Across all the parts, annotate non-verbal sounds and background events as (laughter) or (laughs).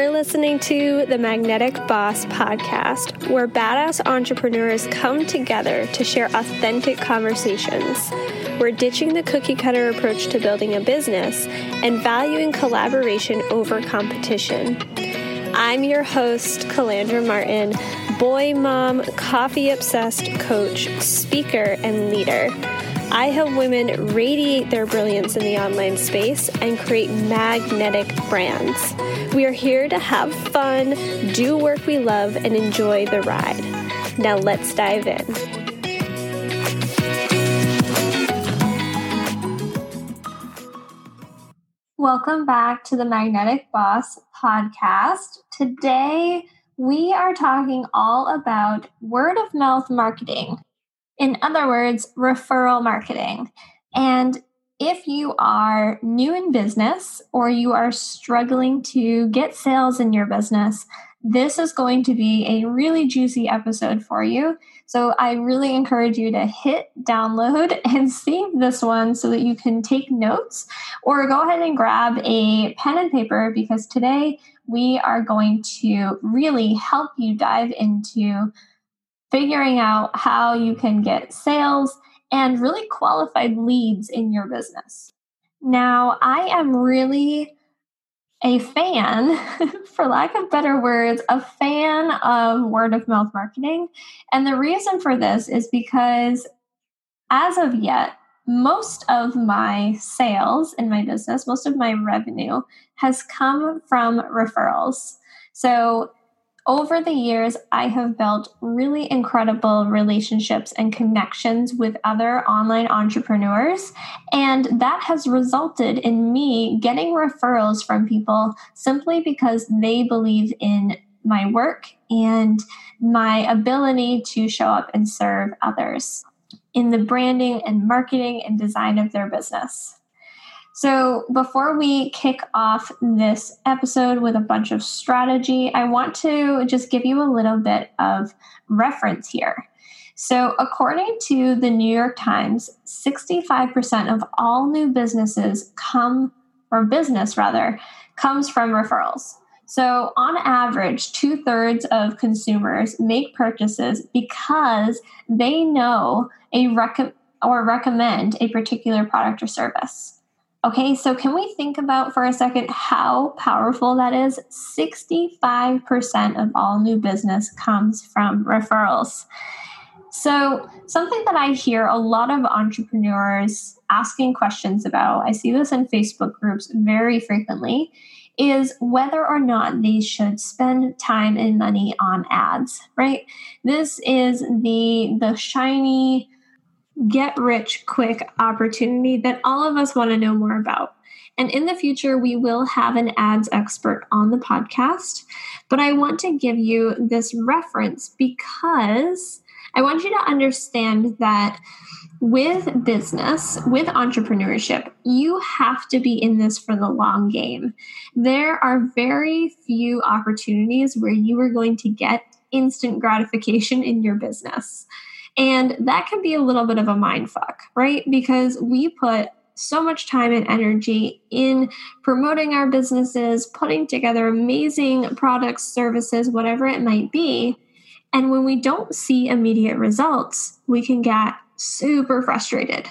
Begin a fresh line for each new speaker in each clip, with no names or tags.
You're listening to the Magnetic Boss podcast, where badass entrepreneurs come together to share authentic conversations. We're ditching the cookie cutter approach to building a business and valuing collaboration over competition. I'm your host, Calandra Martin, boy mom, coffee obsessed coach, speaker, and leader. I help women radiate their brilliance in the online space and create magnetic brands. We are here to have fun, do work we love, and enjoy the ride. Now let's dive in. Welcome back to the Magnetic Boss podcast. Today, we are talking all about word of mouth marketing in other words, referral marketing. And if you are new in business or you are struggling to get sales in your business, this is going to be a really juicy episode for you. So I really encourage you to hit download (laughs) and save this one so that you can take notes or go ahead and grab a pen and paper because today we are going to really help you dive into figuring out how you can get sales and really qualified leads in your business. Now, I am really a fan, (laughs) for lack of better words, a fan of word of mouth marketing. And the reason for this is because as of yet, most of my sales in my business, most of my revenue has come from referrals. So over the years, I have built really incredible relationships and connections with other online entrepreneurs. And that has resulted in me getting referrals from people simply because they believe in my work and my ability to show up and serve others in the branding and marketing and design of their business. So, before we kick off this episode with a bunch of strategy, I want to just give you a little bit of reference here. So, according to the New York Times, 65% of all new businesses come, or business rather, comes from referrals. So, on average, two thirds of consumers make purchases because they know a rec- or recommend a particular product or service. Okay, so can we think about for a second how powerful that is? 65% of all new business comes from referrals. So, something that I hear a lot of entrepreneurs asking questions about, I see this in Facebook groups very frequently, is whether or not they should spend time and money on ads, right? This is the the shiny get rich quick opportunity that all of us want to know more about. And in the future, we will have an ads expert on the podcast. But I want to give you this reference because I want you to understand that with business, with entrepreneurship, you have to be in this for the long game. There are very few opportunities where you are going to get instant gratification in your business. And that can be a little bit of a mind fuck, right? Because we put so much time and energy in promoting our businesses, putting together amazing products, services, whatever it might be. And when we don't see immediate results, we can get super frustrated.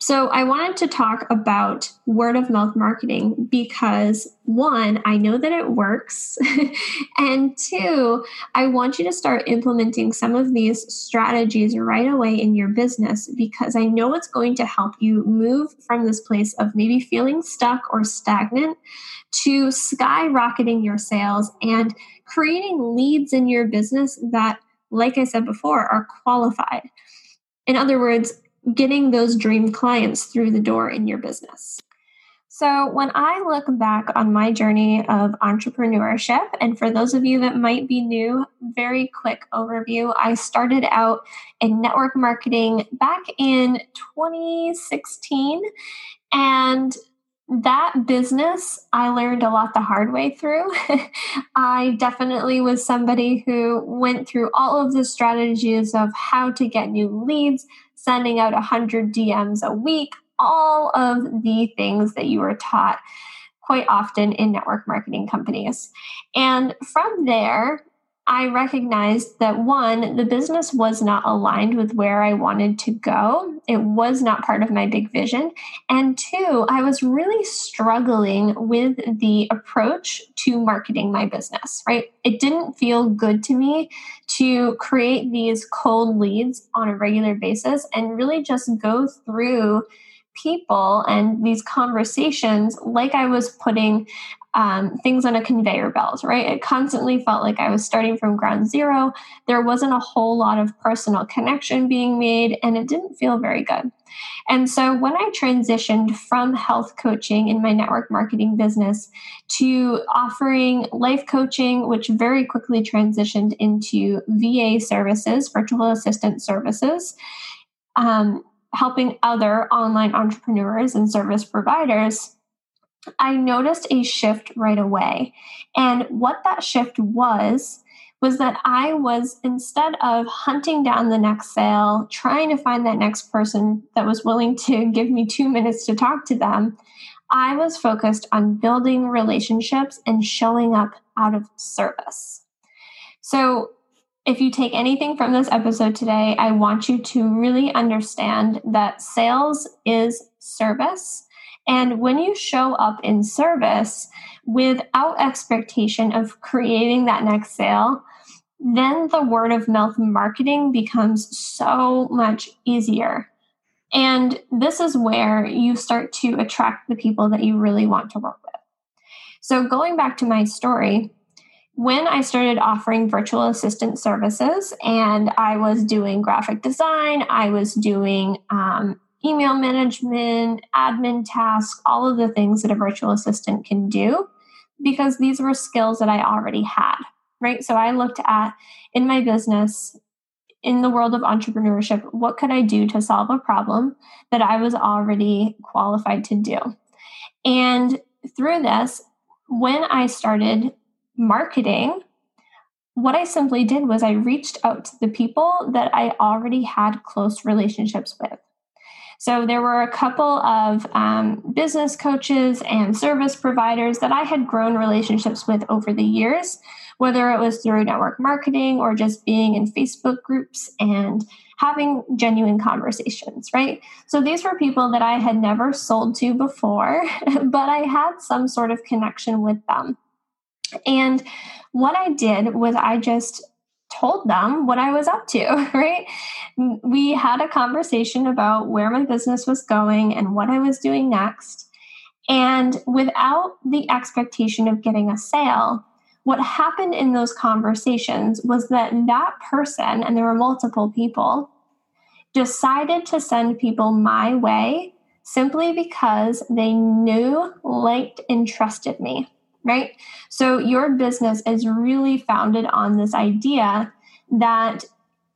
So, I wanted to talk about word of mouth marketing because one, I know that it works. (laughs) and two, I want you to start implementing some of these strategies right away in your business because I know it's going to help you move from this place of maybe feeling stuck or stagnant to skyrocketing your sales and creating leads in your business that, like I said before, are qualified. In other words, getting those dream clients through the door in your business. So, when I look back on my journey of entrepreneurship, and for those of you that might be new, very quick overview. I started out in network marketing back in 2016, and that business I learned a lot the hard way through. (laughs) I definitely was somebody who went through all of the strategies of how to get new leads, sending out 100 DMs a week, all of the things that you were taught quite often in network marketing companies. And from there, I recognized that one, the business was not aligned with where I wanted to go. It was not part of my big vision. And two, I was really struggling with the approach to marketing my business, right? It didn't feel good to me to create these cold leads on a regular basis and really just go through people and these conversations like I was putting um, things on a conveyor belt, right? It constantly felt like I was starting from ground zero. There wasn't a whole lot of personal connection being made, and it didn't feel very good. And so when I transitioned from health coaching in my network marketing business to offering life coaching, which very quickly transitioned into VA services, virtual assistant services, um, helping other online entrepreneurs and service providers, I noticed a shift right away. And what that shift was, was that I was, instead of hunting down the next sale, trying to find that next person that was willing to (laughs) give me two minutes to talk to them, I was focused on building relationships and showing up out of service. So, if you take anything from this episode today, I want you to really understand that sales is service. And when you show up in service without expectation of creating that next sale, then the word of mouth marketing becomes so much easier. And this is where you start to attract the people that you really want to work with. So, going back to my story, when I started offering virtual assistant services and I was doing graphic design, I was doing um, email management, admin tasks, all of the things that a virtual assistant can do, because these were skills that I already had, right? So I looked at in my business, in the world of entrepreneurship, what could I do to solve a problem that I was already qualified to do? And through this, when I started marketing, what I simply did was I reached out to the people that I already had close relationships with. So there were a couple of um, business coaches and service providers that I had grown relationships with over the years, whether it was through network marketing or just being in Facebook groups and having genuine conversations, right? So these were people that I had never sold to before, (laughs) but I had some sort of connection with them. And what I did was I just told them what I was up to, (laughs) right? We had a conversation about where my business was going and what I was doing next. And without the expectation of getting a sale, what happened in those conversations was that that person, and there were multiple people, decided to send people my way simply because they knew, liked, and trusted me right? So your business is really founded on this idea that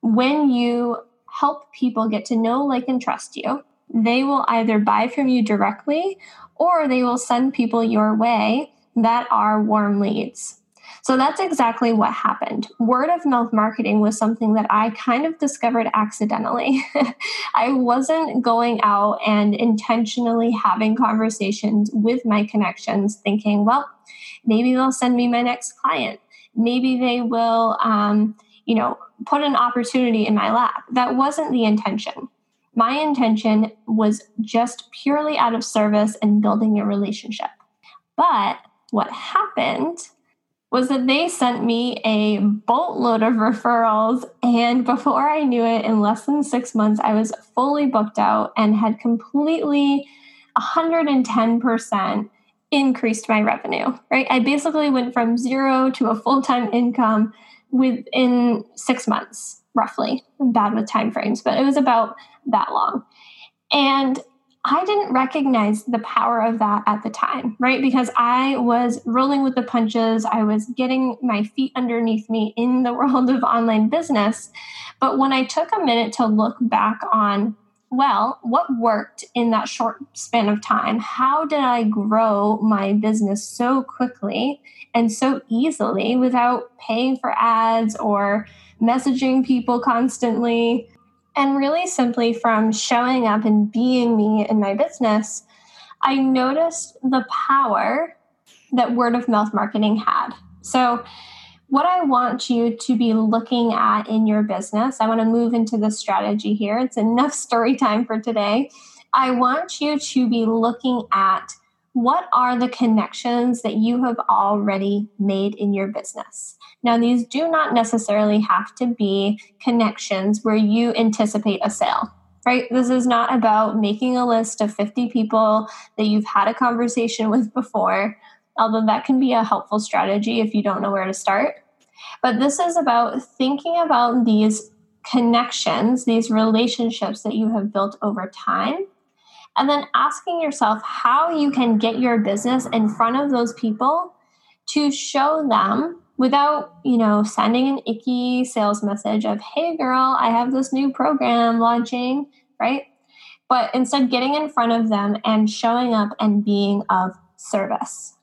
when you help people get to know, like, and trust you, they will either buy from you directly or they will send people your way that are warm leads. So that's exactly what happened. Word of mouth marketing was something that I kind of discovered accidentally. (laughs) I wasn't going out and intentionally having conversations with my connections, thinking, well, maybe they'll send me my next client. Maybe they will, um, you know, put an opportunity in my lap. That wasn't the intention. My intention was just purely out of service and building a relationship. But what happened was that they sent me a boatload of referrals. And before I knew it, in less than six months, I was fully booked out and had completely 110% increased my revenue, right? I basically went from zero to a full time income within six months, roughly. I'm bad with time frames, but it was about that long. And I didn't recognize the power of that at the time, right? Because I was rolling with the punches. I was getting my feet underneath me in the (laughs) world of online business. But when I took a minute to look back on, well, what worked in that short span of time? How did I grow my business so quickly and so easily without paying for ads or messaging people constantly? And really simply from showing up and being me in my business, I noticed the power that word of mouth marketing had. So, what I want you to be looking at in your business, I want to move into the strategy here. It's enough story time for today. I want you to be looking at what are the connections that you have already made in your business. Now, these do not necessarily have to be connections where you anticipate a sale right? This is not about making a list of 50 people that you've had a conversation with before, although that can be a helpful strategy if you don't know where to start. But this is about thinking about these connections, these relationships that you have built over time, and then asking yourself how you can get your business in front of those people to show them without, you know, sending an icky sales message of, hey, girl, I have this new program launching, right? But instead, getting in front of them and showing up and being of service.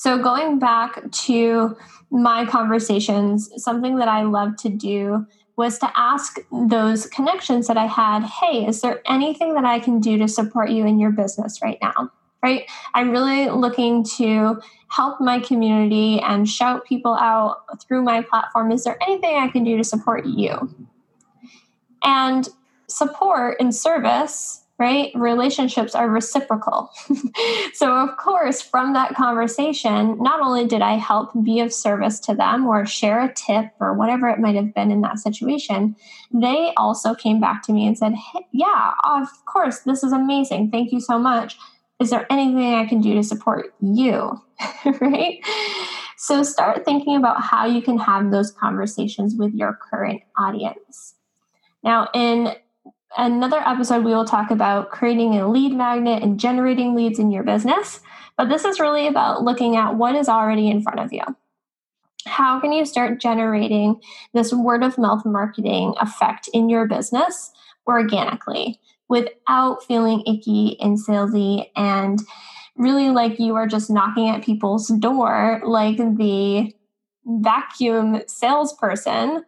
So, going back to my conversations, something that I love to do was to ask those connections that I had, hey, is there anything that I can do to support you in your business right now? right? I'm really looking to help my community and shout people out through my platform. Is there anything I can do to support you? And support and service, right? Relationships are reciprocal. (laughs) so, of course, from that conversation, not only did I help be of service to them or share a tip or whatever it might have been in that situation, they also came back to me and said, hey, Yeah, of course, this is amazing. Thank you so much is there anything I can do to support you? (laughs) right? So start thinking about how you can have those conversations with your current audience. Now, in another episode, we will talk about creating a lead magnet and generating leads in your business. But this is really about looking at what is already in front of you. How can you start generating this word of mouth marketing effect in your business organically? without feeling icky and salesy and really like you are just knocking at people's door like the vacuum salesperson,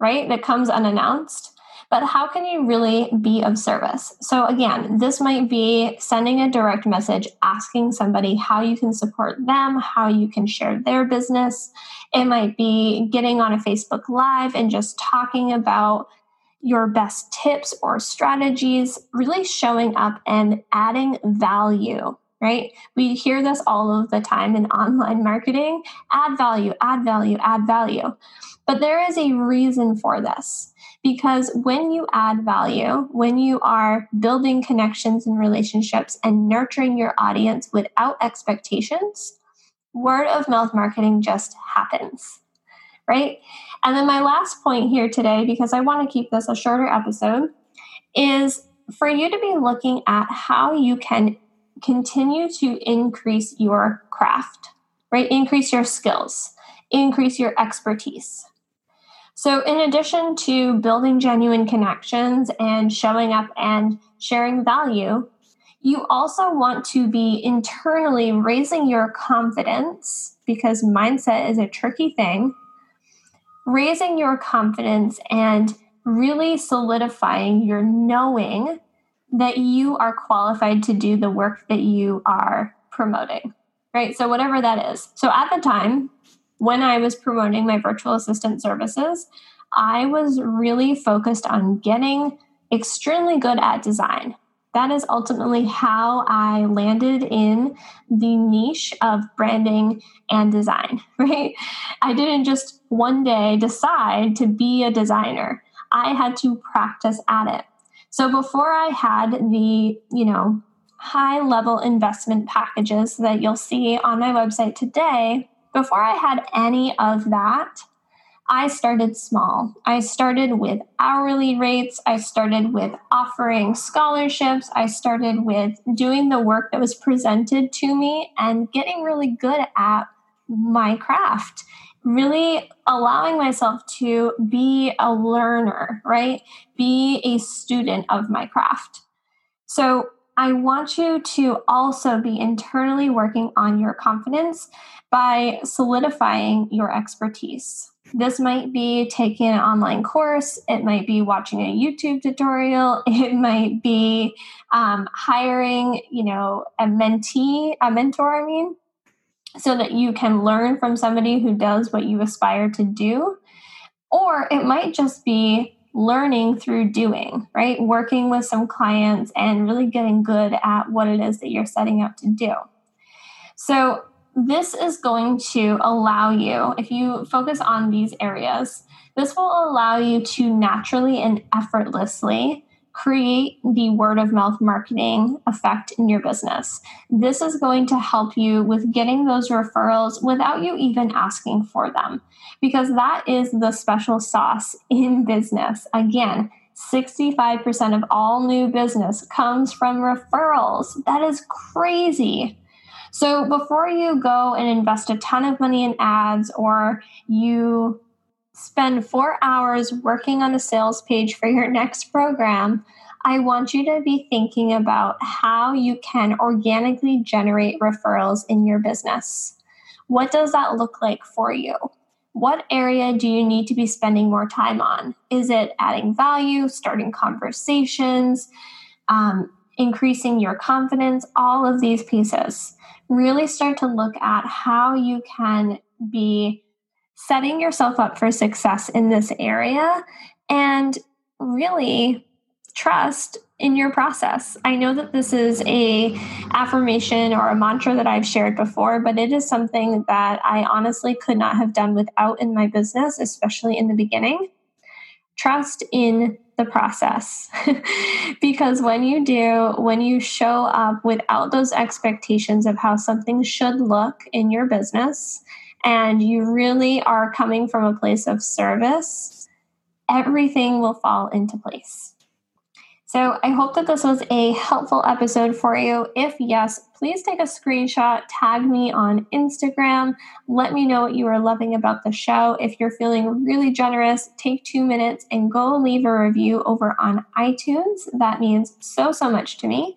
right? That comes unannounced. But how can you really be of service? So, again, this might be sending a direct message asking somebody how you can support them, how you can share their business. It might be getting on a Facebook Live and just talking about your best tips or strategies, really showing up and adding value, right? We hear this all of the time in online marketing add value, add value, add value. But there is a reason for this. Because when you add value, when you are building connections and relationships and nurturing your audience without expectations, word of mouth marketing just happens right? And then my last point here today, because I want to keep this a shorter episode, is for you to be looking at how you can continue to increase your craft, right? Increase your skills, increase your expertise. So, in addition to building genuine connections and showing up and sharing value, you also want to be internally raising your confidence because mindset is a tricky thing raising your confidence and really solidifying your knowing that you are qualified to do the work that you are promoting, right? So, whatever that is. So, at the time when I was promoting my virtual assistant services, I was really focused on getting extremely good at design that is ultimately how I landed in the niche of branding and design, (laughs) right? I didn't just one day decide to be a designer. I had to practice at it. So before I had the, you know, high level investment packages that you'll see on my website today, before I had any of that, I started small. I started with hourly rates. I started with offering scholarships. I started with doing the work that was presented to me and getting really good at my craft. Really allowing myself to be a learner, right? Be a student of my craft. So, I want you to also be internally working on your confidence by solidifying your expertise. This might be taking an online course, it might be watching a YouTube tutorial, (laughs) it might be um, hiring, you know, a mentee, a mentor, I mean, so that you can learn from somebody who does what you aspire to do. Or it might just be learning through doing, right? Working with some clients and really getting good at what it is that you're setting out to do. So, this is going to allow you, if you focus on these areas, this will allow you to naturally and effortlessly create the word of mouth marketing effect in your business. This is going to help you with getting those referrals without you even asking for them, because that is the special sauce in business. Again, 65% of all new business comes from referrals. That is crazy. So before you go and invest a ton of money in ads or you spend four hours working on a sales page for your next program, I want you to be thinking about how you can organically generate referrals in your business. What does that look like for you? What area do you need to be spending more time on? Is it adding value, starting conversations, um, increasing your confidence? All of these pieces. Really start to look at how you can be setting yourself up for success in this area and really trust in your process. I know that this is a affirmation or a mantra that I've shared before, but it is something that I honestly could not have done without in my business, especially in the beginning. Trust in the process. (laughs) because when you do, when you show up without those expectations of how something should look in your business, and you really are coming from a place of service, everything will fall into place. So I hope that this was a helpful episode for you. If yes, please take a screenshot, tag me on Instagram. Let me know what you are loving about the show. If you're feeling really generous, take two minutes and go leave a review over on iTunes. That means so, so much to me.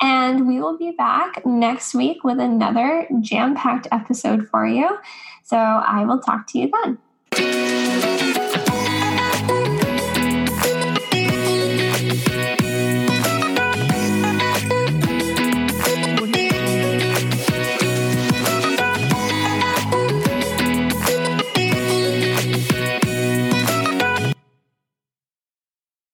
And we will be back next week with another jam packed episode for you. So I will talk to you then.